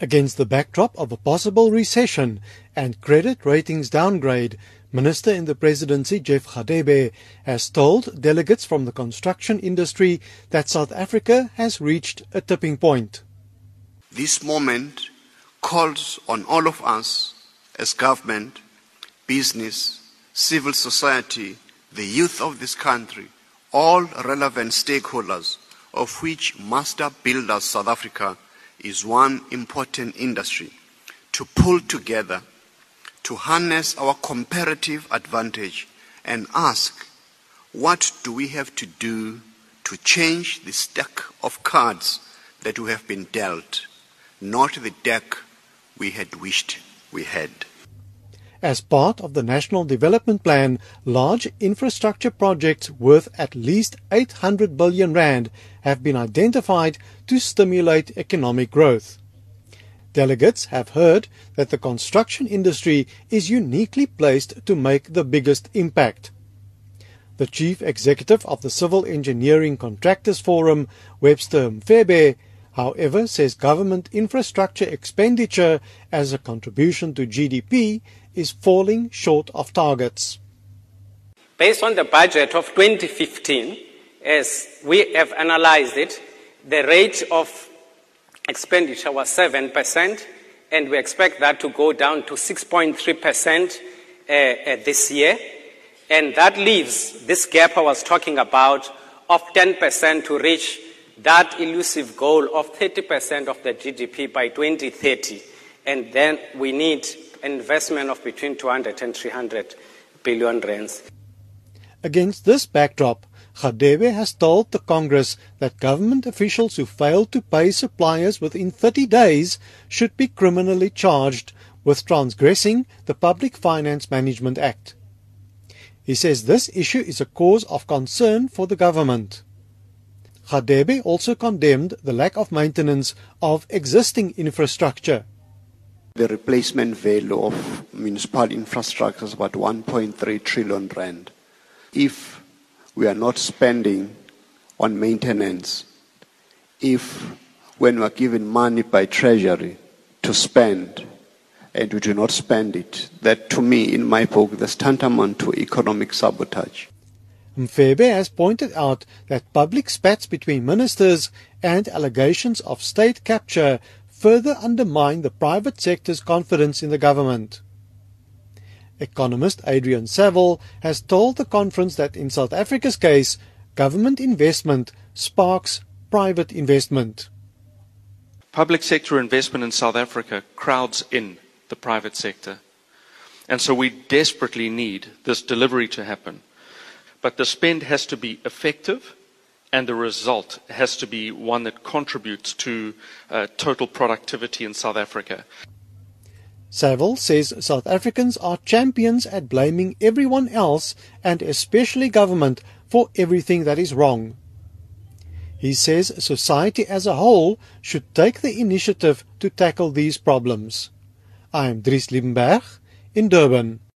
Against the backdrop of a possible recession and credit ratings downgrade, Minister in the Presidency Jeff Radebe has told delegates from the construction industry that South Africa has reached a tipping point. This moment calls on all of us as government, business, civil society, the youth of this country, all relevant stakeholders, of which Master Builders South Africa is one important industry to pull together to harness our comparative advantage and ask what do we have to do to change the stack of cards that we have been dealt, not the deck we had wished we had. As part of the National Development Plan, large infrastructure projects worth at least 800 billion rand have been identified to stimulate economic growth. Delegates have heard that the construction industry is uniquely placed to make the biggest impact. The chief executive of the Civil Engineering Contractors Forum, Webster Mfebe, however, says government infrastructure expenditure as a contribution to GDP is falling short of targets. Based on the budget of 2015, as we have analyzed it, the rate of expenditure was 7%, and we expect that to go down to 6.3% uh, uh, this year. And that leaves this gap I was talking about of 10% to reach that elusive goal of 30% of the GDP by 2030. And then we need investment of between 200 and 300 billion rands. Against this backdrop, Radebe has told the Congress that government officials who fail to pay suppliers within 30 days should be criminally charged with transgressing the Public Finance Management Act. He says this issue is a cause of concern for the government. Radebe also condemned the lack of maintenance of existing infrastructure. The replacement value of municipal infrastructure is about 1.3 trillion rand. If we are not spending on maintenance, if when we are given money by Treasury to spend and we do not spend it, that to me, in my book, is tantamount to economic sabotage. Mfebe has pointed out that public spats between ministers and allegations of state capture further undermine the private sector's confidence in the government. Economist Adrian Saville has told the conference that in South Africa's case, government investment sparks private investment. Public sector investment in South Africa crowds in the private sector. And so we desperately need this delivery to happen. But the spend has to be effective and the result has to be one that contributes to uh, total productivity in South Africa. Saville says South Africans are champions at blaming everyone else and especially government for everything that is wrong. He says society as a whole should take the initiative to tackle these problems. I am Dries Liebenberg in Durban.